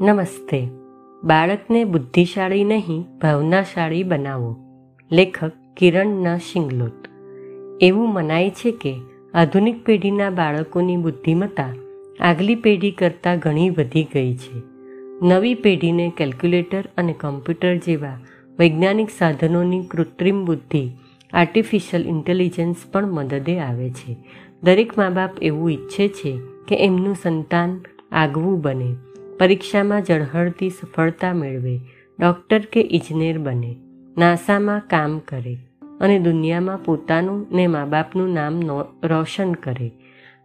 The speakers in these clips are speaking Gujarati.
નમસ્તે. બાળકને બુદ્ધિશાળી નહીં, ભાવનાશાળી બનાવો. લેખક કિરણના શિંગલોત એવું મનાય છે કે આધુનિક પેઢીના બાળકોની બુદ્ધિમત્તા આગલી પેઢી કરતાં ઘણી વધી ગઈ છે. નવી પેઢીને કેલ્ક્યુલેટર અને કમ્પ્યુટર જેવા વૈજ્ઞાનિક સાધનોની કૃત્રિમ બુદ્ધિ આર્ટિફિશિયલ ઇન્ટેલિજન્સ પણ મદદે આવે છે. દરેક મા બાપ એવું ઈચ્છે છે કે એમનું સંતાન આગવું બને. પરીક્ષામાં ઝળહળતી સફળતા મેળવે. ડૉક્ટર કે ઇજનેર બને. નાસામાં કામ કરે અને દુનિયામાં પોતાનું ને મા બાપનું નામ રોશન કરે.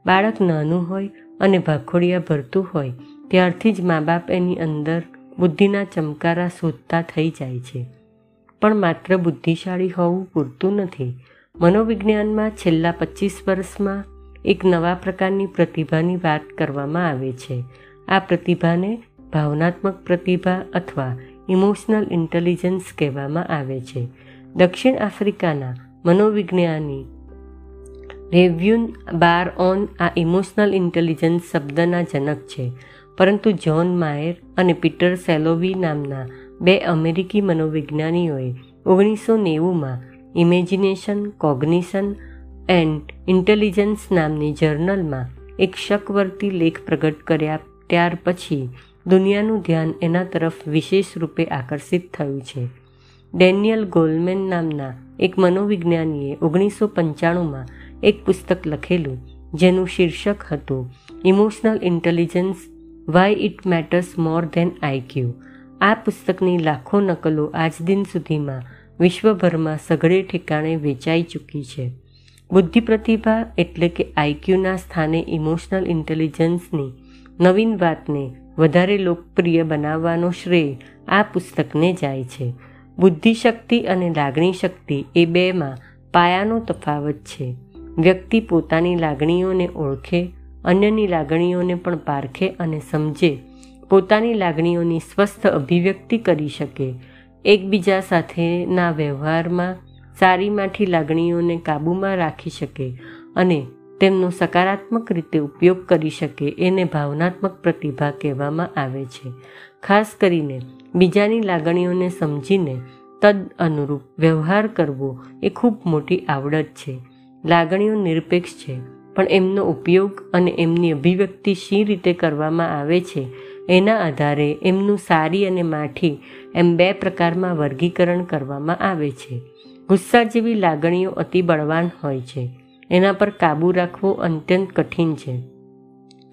બાળક નાનું હોય અને ભાખોડિયા ભરતું હોય, ત્યારથી જ મા બાપ એની અંદર બુદ્ધિના ચમકારા શોધતા થઈ જાય છે. પણ માત્ર બુદ્ધિશાળી હોવું પૂરતું નથી. મનોવિજ્ઞાનમાં છેલ્લા પચીસ વર્ષમાં એક નવા પ્રકારની પ્રતિભાની વાત કરવામાં આવે છે. આ પ્રતિભાને ભાવનાત્મક પ્રતિભા અથવા ઇમોશનલ ઇન્ટેલિજન્સ કહેવામાં આવે છે. દક્ષિણ આફ્રિકાના મનોવિજ્ઞાની રેવ્યુન બાર ઓન આ ઇમોશનલ ઇન્ટેલિજન્સ શબ્દના જનક છે, પરંતુ જ્હોન માયર અને પીટર સેલોવી નામના બે અમેરિકી મનોવિજ્ઞાનીઓએ ઓગણીસો નેવુંમાં ઇમેજિનેશન, કોગ્નિશન એન્ડ ઇન્ટેલિજન્સ નામની જર્નલમાં એક શકવર્તી લેખ પ્રગટ કર્યા ત્યાર પછી દુનિયાનું ધ્યાન એના તરફ વિશેષ રૂપે આકર્ષિત થયું છે. ડેનિયલ ગોલમેન નામના એક મનોવિજ્ઞાનીએ ઓગણીસો પંચાણુંમાં એક પુસ્તક લખેલું, જેનું શીર્ષક હતું emotional intelligence why it matters more than IQ આ પુસ્તકની લાખો નકલો આજ દિન સુધીમાં વિશ્વભરમાં સઘળે ઠેકાણે વેચાઈ ચૂકી છે. બુદ્ધિ પ્રતિભા એટલે કે આઈક્યુના સ્થાને ઇમોશનલ ઇન્ટેલિજન્સની નવીન વાતને વધારે લોકપ્રિય બનાવવાનો શ્રેય આ પુસ્તકને જાય છે. બુદ્ધિશક્તિ અને લાગણી શક્તિ એ બેમાં પાયાનો તફાવત છે. વ્યક્તિ પોતાની લાગણીઓને ઓળખે, અન્યની લાગણીઓને પણ પારખે અને સમજે. પોતાની લાગણીઓની સ્વસ્થ અભિવ્યક્તિ કરી શકે. એકબીજા સાથેના વ્યવહારમાં સારીમાંથી લાગણીઓને કાબૂમાં રાખી શકે અને તેમનો સકારાત્મક રીતે ઉપયોગ કરી શકે એને ભાવનાત્મક પ્રતિભા કહેવામાં આવે છે. ખાસ કરીને બીજાની લાગણીઓને સમજીને તદ અનુરૂપ વ્યવહાર કરવો એ ખૂબ મોટી આવડત છે. લાગણીઓ નિરપેક્ષ છે, પણ એમનો ઉપયોગ અને એમની અભિવ્યક્તિ શી રીતે કરવામાં આવે છે એના આધારે એમનું સારી અને માઠી એમ બે પ્રકારમાં વર્ગીકરણ કરવામાં આવે છે. ગુસ્સા જેવી લાગણીઓ અતિ બળવાન હોય છે. એના પર કાબૂ રાખવો અત્યંત કઠિન છે.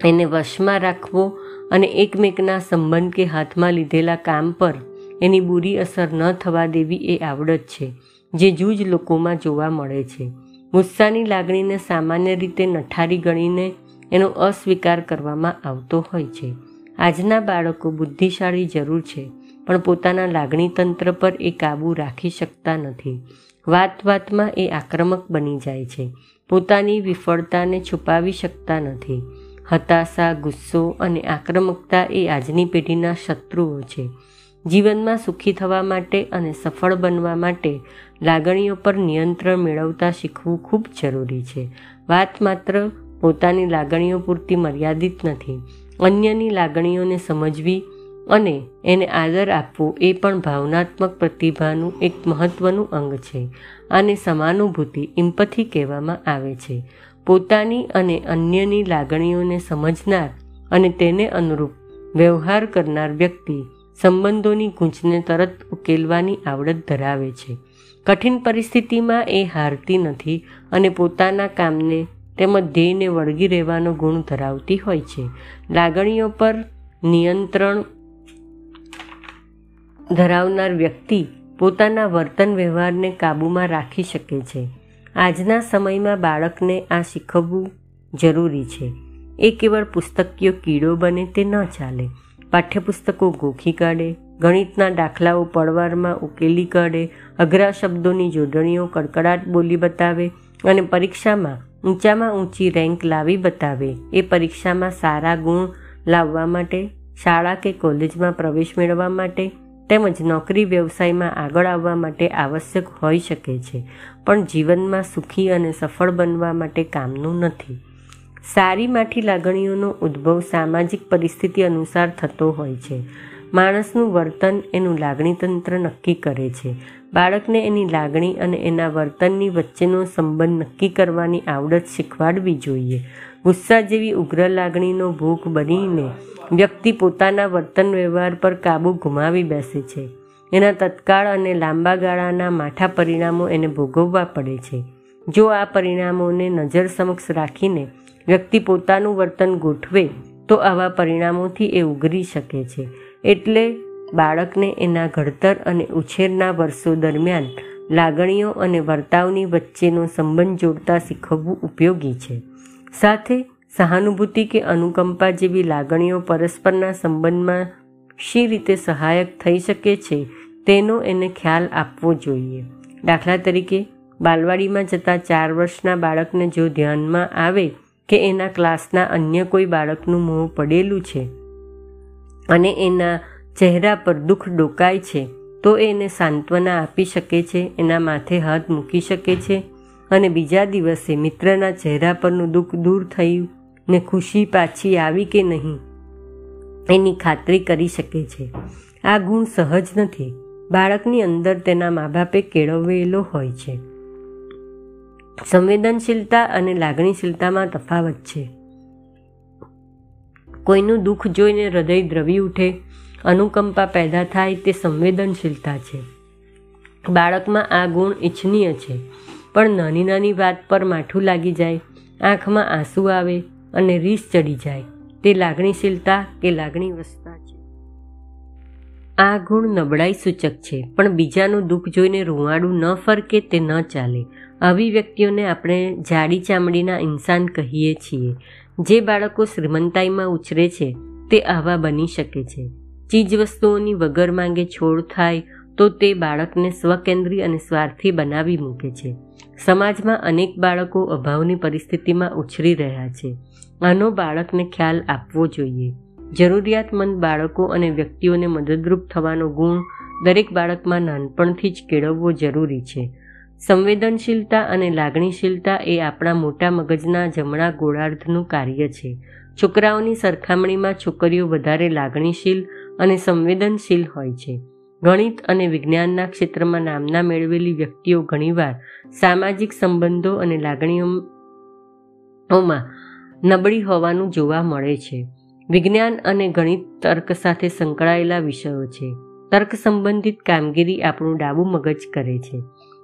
એને વશમાં રાખવો અને એકમેકના સંબંધ કે હાથમાં લીધેલા કામ પર એની બુરી અસર ન થવા દેવી એ આવડત છે, જે જૂજ લોકોમાં જોવા મળે છે. ગુસ્સાની લાગણીને સામાન્ય રીતે નઠારી ગણીને એનો અસ્વીકાર કરવામાં આવતો હોય છે. આજના બાળકો બુદ્ધિશાળી જરૂર છે, પણ પોતાના લાગણી તંત્ર પર એ કાબૂ રાખી શકતા નથી. વાત વાતમાં એ આક્રમક બની જાય છે. પોતાની વિફળતાને છુપાવી શકતા નથી. હતાશા, ગુસ્સો અને આક્રમકતા એ આજની પેઢીના શત્રુઓ છે. જીવનમાં સુખી થવા માટે અને સફળ બનવા માટે લાગણીઓ પર નિયંત્રણ મેળવતા શીખવું ખૂબ જરૂરી છે. વાત માત્ર પોતાની લાગણીઓ પૂરતી મર્યાદિત નથી. અન્યની લાગણીઓને સમજવી અને એને આદર આપવો એ પણ ભાવનાત્મક પ્રતિભાનું એક મહત્વનું અંગ છે. આને સમાનુભૂતિ, ઇમ્પથી કહેવામાં આવે છે. પોતાની અને અન્યની લાગણીઓને સમજનાર અને તેને અનુરૂપ વ્યવહાર કરનાર વ્યક્તિ સંબંધોની ગૂંચને તરત ઉકેલવાની આવડત ધરાવે છે. કઠિન પરિસ્થિતિમાં એ હારતી નથી અને પોતાના કામને તેમજ ધ્યેયને વળગી રહેવાનો ગુણ ધરાવતી હોય છે. લાગણીઓ પર નિયંત્રણ ધરાવનાર વ્યક્તિ પોતાના વર્તન વ્યવહારને કાબૂમાં રાખી શકે છે. આજના સમયમાં બાળકને આ શીખવવું જરૂરી છે. એ કેવળ પુસ્તકીય કીડો બને તે ન ચાલે. પાઠ્યપુસ્તકો ગોખી કાઢે, ગણિતના દાખલાઓ પડવારમાં ઉકેલી કાઢે, અઘરા શબ્દોની જોડણીઓ કડકડાટ બોલી બતાવે અને પરીક્ષામાં ઊંચામાં ઊંચી રેન્ક લાવી બતાવે. એ પરીક્ષામાં સારા ગુણ લાવવા માટે, શાળા કે કોલેજમાં પ્રવેશ મેળવવા માટે તેમજ નોકરી વ્યવસાયમાં આગળ આવવા માટે આવશ્યક હોઈ શકે છે, પણ જીવનમાં સુખી અને સફળ બનવા માટે કામનું નથી. સારી માઠી લાગણીઓનો ઉદ્ભવ સામાજિક પરિસ્થિતિ અનુસાર થતો હોય છે. માણસનું વર્તન એનું લાગણીતંત્ર નક્કી કરે છે. બાળકને એની લાગણી અને એના વર્તનની વચ્ચેનો સંબંધ નક્કી કરવાની આવડત શીખવાડવી જોઈએ. ગુસ્સા જેવી ઉગ્ર લાગણીનો ભોગ બનીને વ્યક્તિ પોતાના વર્તન વ્યવહાર પર કાબૂ ગુમાવી બેસે છે. એના તત્કાળ અને લાંબા ગાળાના માઠા પરિણામો એને ભોગવવા પડે છે. જો આ પરિણામોને નજર સમક્ષ રાખીને વ્યક્તિ પોતાનું વર્તન ગોઠવે, તો આવા પરિણામોથી એ ઉગરી શકે છે. એટલે બાળકને એના ઘડતર અને ઉછેરના વર્ષો દરમિયાન લાગણીઓ અને વર્તાવની વચ્ચેનો સંબંધ જોડતા શીખવવું ઉપયોગી છે. સાથે સહાનુભૂતિ કે અનુકંપા જેવી લાગણીઓ પરસ્પરના સંબંધમાં શી રીતે સહાયક થઈ શકે છે, તેનો એને ખ્યાલ આપવો જોઈએ. દાખલા તરીકે, બાલવાડીમાં જતા ચાર વર્ષના બાળકને જો ધ્યાનમાં આવે કે એના ક્લાસના અન્ય કોઈ બાળકનું મોં પડેલું છે અને એના ચહેરા પર દુઃખ ડોકાય છે, તો એને સાંત્વના આપી શકે છે, એના માથે હાથ મૂકી શકે છે અને બીજા દિવસે મિત્રના ચહેરા પરનું દુઃખ દૂર થયું ને ખુશી પાછી આવી કે નહીં, એની ખાતરી કરી શકે છે. આ ગુણ સહજ નથી. બાળકની અંદર તેના મા બાપે કેળવેલો હોય છે. સંવેદનશીલતા અને લાગણીશીલતામાં તફાવત છે. કોઈનું દુઃખ જોઈને હૃદય દ્રવી ઉઠે, અનુકંપા પેદા થાય તે સંવેદનશીલતા છે. બાળકમાં આ ગુણ ઇચ્છનીય છે. પણ નાની નાની વાત પર માઠું લાગી જાય. આંખમાં આંસુ આવે અને રીસ ચડી જાય. તે લાગણીશીલતા કે લાગણી વસ્તા છે. આ ગુણ નબળાઈ સૂચક છે, પણ બીજાનું દુઃખ જોઈને રૂવાડું ન ફરકે તે ન ચાલે. આવી વ્યક્તિઓને આપણે જાડી ચામડીના ઇન્સાન કહીએ છીએ. જે બાળકો શ્રીમંતાઈમાં ઉછરે છે, તે આવા બની શકે છે. ચીજ વસ્તુઓની વગર માંગે છોડ થાય તો તે બાળકને સ્વકેન્દ્રી અને સ્વાર્થી બનાવી મૂકે છે. સમાજમાં અનેક બાળકો અભાવની પરિસ્થિતિમાં ઉછરી રહ્યા છે. આનો બાળકને ખ્યાલ આપવો જોઈએ. જરૂરિયાતમંદ બાળકો અને વ્યક્તિઓને મદદરૂપ થવાનો ગુણ દરેક બાળકમાં નાનપણથી જ કેળવવો જરૂરી છે. સંવેદનશીલતા અને લાગણીશીલતા એ આપણા મોટા મગજના જમણા ગોળાર્ધનું કાર્ય છે. છોકરાઓની સરખામણીમાં છોકરીઓ વધારે લાગણીશીલ અને સંવેદનશીલ હોય છે. ગણિત અને વિજ્ઞાનના ક્ષેત્રમાં નામના મેળવેલી વ્યક્તિઓ ઘણીવાર સામાજિક સંબંધો અને લાગણીઓમાં નબળી હોવાનું જોવા મળે છે. વિજ્ઞાન અને ગણિત તર્ક સાથે સંકળાયેલા વિષયો છે. તર્ક સંબંધિત કામગીરી આપણું ડાબું મગજ કરે છે.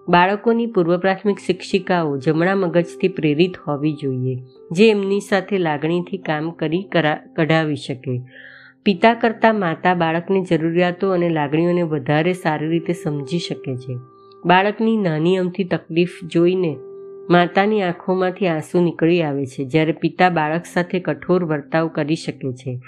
બાળકોની પૂર્વ પ્રાથમિક શિક્ષિકાઓ જમણા મગજથી પ્રેરિત હોવી જોઈએ, જે એમની સાથે લાગણીથી કામ કરી કઢાવી શકે. પિતા કરતાં માતા બાળકની જરૂરિયાતો અને લાગણીઓને વધારે સારી રીતે સમજી શકે છે. બાળકની નાની અમથી તકલીફ જોઈને માતાની આંખોમાંથી આંસુ નીકળી આવે છે, જ્યારે પિતા બાળક સાથે કઠોર વર્તાવ કરી શકે છે.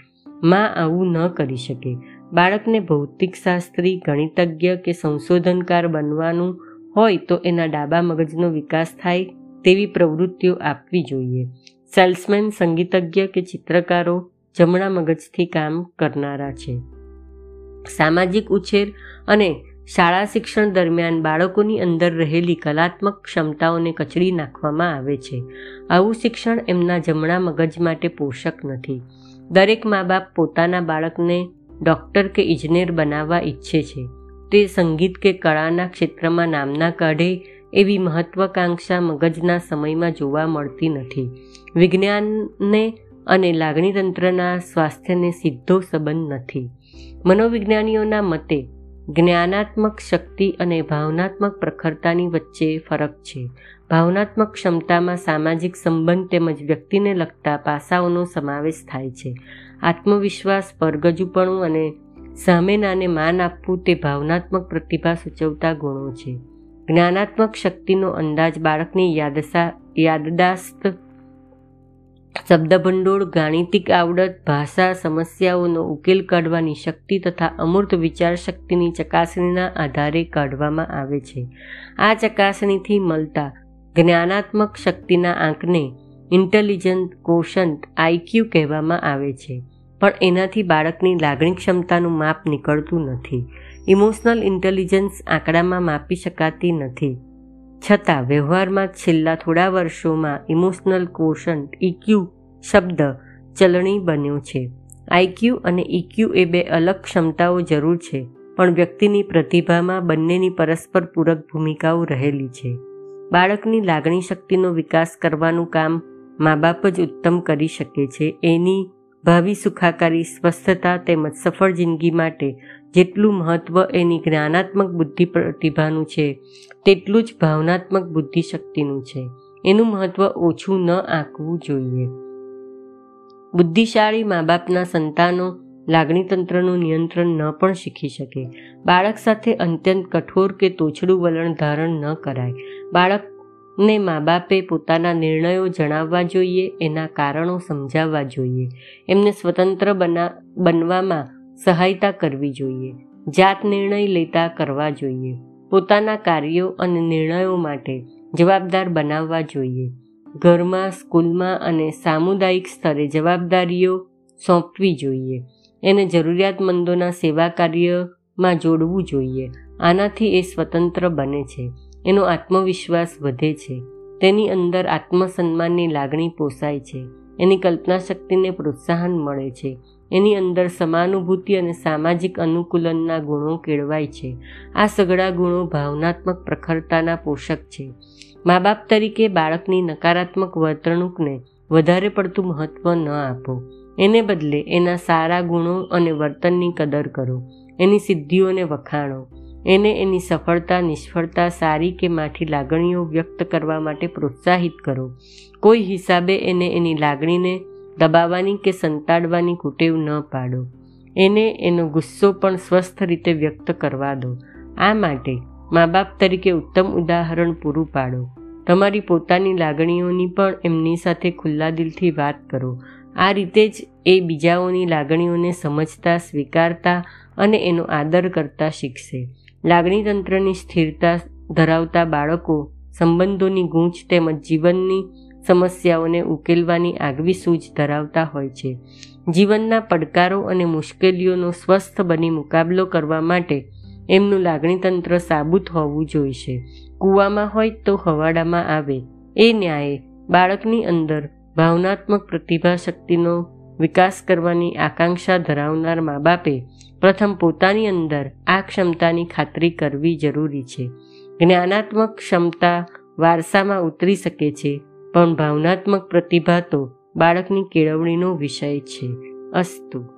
માં આવું ન કરી શકે. બાળકને ભૌતિકશાસ્ત્રી ગણિતજ્ઞ કે સંશોધનકાર બનવાનું હોય તો એના ડાબા મગજનો વિકાસ થાય તેવી પ્રવૃત્તિઓ આપવી જોઈએ. સેલ્સમેન, સંગીતજ્ઞ કે ચિત્રકારો જમણા મગજથી કામ કરનારા છે. સામાજિક ઉછેર અને શાળા શિક્ષણ દરમિયાન બાળકોની અંદર રહેલી કલાત્મક ક્ષમતાઓને કચડી નાખવામાં આવે છે. આવું શિક્ષણ એમના જમણા મગજ માટે પોષક નથી. દરેક મા બાપ પોતાના બાળકને ડૉક્ટર કે ઇજનેર બનાવવા ઈચ્છે છે. તે સંગીત કે કળાના ક્ષેત્રમાં નામના કાઢે એવી મહત્વાકાંક્ષા મગજના સમયમાં જોવા મળતી નથી. વિજ્ઞાનને અને લાગણીતંત્રના સ્વાસ્થ્યને સીધો સંબંધ નથી. મનોવિજ્ઞાનીઓના મતે, જ્ઞાનાત્મક શક્તિ અને ભાવનાત્મક પ્રખરતાની વચ્ચે ફરક છે. ભાવનાત્મક ક્ષમતામાં સામાજિક સંબંધ તેમજ વ્યક્તિને લગતા પાસાઓનો સમાવેશ થાય છે. આત્મવિશ્વાસ, પરગજુપણું અને સામેનાને માન આપવું તે ભાવનાત્મક પ્રતિભા સૂચવતા ગુણો છે. જ્ઞાનાત્મક શક્તિનો અંદાજ બાળકની યાદસા, યાદદાસ્ત શબ્દભંડોળ, ગાણિતિક આવડત, ભાષા સમસ્યાઓનો ઉકેલ કાઢવાની શક્તિ તથા અમૂર્ત વિચાર શક્તિની ચકાસણીના આધારે કાઢવામાં આવે છે. આ ચકાસણીથી મળતા જ્ઞાનાત્મક શક્તિના આંકને ઇન્ટેલિજન્ટ કોશન્ટ આઈક્યુ કહેવામાં આવે છે, પણ એનાથી બાળકની લાગણી ક્ષમતાનું માપ નીકળતું નથી. ઇમોશનલ ઇન્ટેલિજન્સ આંકડામાં માપી શકાતી નથી. છતાં વ્યવહારમાં છેલ્લા થોડા વર્ષોમાં ઇમોશનલ કોશન્ટ ઇક્યુ શબ્દ ચલણી બન્યો છે. આઈક્યુ અને ઇક્યુ એ બે અલગ ક્ષમતાઓ જરૂર છે, પણ વ્યક્તિની પ્રતિભામાં બંનેની પરસ્પર પૂરક ભૂમિકાઓ રહેલી છે. બાળકની લાગણી શક્તિનો વિકાસ કરવાનું કામ મા બાપ જ ઉત્તમ કરી શકે છે. એની ભાવિ સુખાકારી, સ્વસ્થતા તેમજ સફળ જિંદગી માટે જેટલું મહત્ત્વ એની જ્ઞાનાત્મક બુદ્ધિ પ્રતિભાનું છે, તેટલું જ ભાવનાત્મક બુદ્ધિ શક્તિનું છે. એનું મહત્ત્વ ઓછું ન આંકવું જોઈએ. બુદ્ધિશાળી મા બાપના સંતાનો લાગણીતંત્રનું નિયંત્રણ ન પણ શીખી શકે. બાળક સાથે અત્યંત કઠોર કે તોછડું વલણ ધારણ ન કરાય. બાળકને મા બાપે પોતાના નિર્ણયો જણાવવા જોઈએ, એના કારણો સમજાવવા જોઈએ. એમને સ્વતંત્ર બના, બનવામાં સહાયતા કરવી જોઈએ, જાત નિર્ણય લેતા કરવા જોઈએ, પોતાના કાર્યો અને નિર્ણયો માટે જવાબદાર બનાવવા જોઈએ. ઘરમાં, સ્કૂલમાં અને સામુદાયિક સ્તરે જવાબદારીઓ સોંપવી જોઈએ. એને જરૂરિયાતમંદોના સેવા કાર્યમાં જોડવું જોઈએ. આનાથી એ સ્વતંત્ર બને છે. એનો આત્મવિશ્વાસ વધે છે. તેની અંદર આત્મસન્માનની લાગણી પોસાય છે. એની કલ્પના શક્તિને પ્રોત્સાહન મળે છે. એની અંદર સમાનુભૂતિ અને સામાજિક અનુકૂલનના ગુણો કેળવાય છે. આ સઘળા ગુણો ભાવનાત્મક પ્રખરતાના પોષક છે. મા બાપ તરીકે બાળકની નકારાત્મક વર્તણૂકને વધારે પડતું મહત્ત્વ ન આપો. એને બદલે એના સારા ગુણો અને વર્તનની કદર કરો. એની સિદ્ધિઓને વખાણો. એને એની સફળતા, નિષ્ફળતા, સારી કે માઠી લાગણીઓ વ્યક્ત કરવા માટે પ્રોત્સાહિત કરો. કોઈ હિસાબે એને એની લાગણીને દબાવવાની કે સંતાડવાની કુટેવ ન પાડો. એને એનો ગુસ્સો પણ સ્વસ્થ રીતે વ્યક્ત કરવા દો. આ માટે મા બાપ તરીકે ઉત્તમ ઉદાહરણ પૂરું પાડો. તમારી પોતાની લાગણીઓની પણ એમની સાથે ખુલ્લા દિલથી વાત કરો. આ રીતે જ એ બીજાઓની લાગણીઓને સમજતા, સ્વીકારતા અને એનો આદર કરતા શીખશે. લાગણીતંત્રની સ્થિરતા ધરાવતા બાળકો સંબંધોની ગૂંચ તેમજ જીવનની સમસ્યાઓને ઉકેલવાની આગવી સૂઝ ધરાવતા હોય છે. જીવનના પડકારો અને મુશ્કેલીઓનો સ્વસ્થ બની મુકાબલો કરવા માટે એમનું લાગણીતંત્ર સાબુત હોવું જોઈશે. કૂવામાં હોય તો હવાડામાં આવે. એ ન્યાયે બાળકની અંદર ભાવનાત્મક પ્રતિભા શક્તિનો વિકાસ કરવાની આકાંક્ષા ધરાવનાર મા બાપે પ્રથમ પોતાની અંદર આ ક્ષમતાની ખાતરી કરવી જરૂરી છે. જ્ઞાનાત્મક ક્ષમતા વારસામાં ઉતરી શકે છે. પણ ભાવનાત્મક પ્રતિભા તો બાળકની કેળવણીનો વિષય છે. અસ્તુ.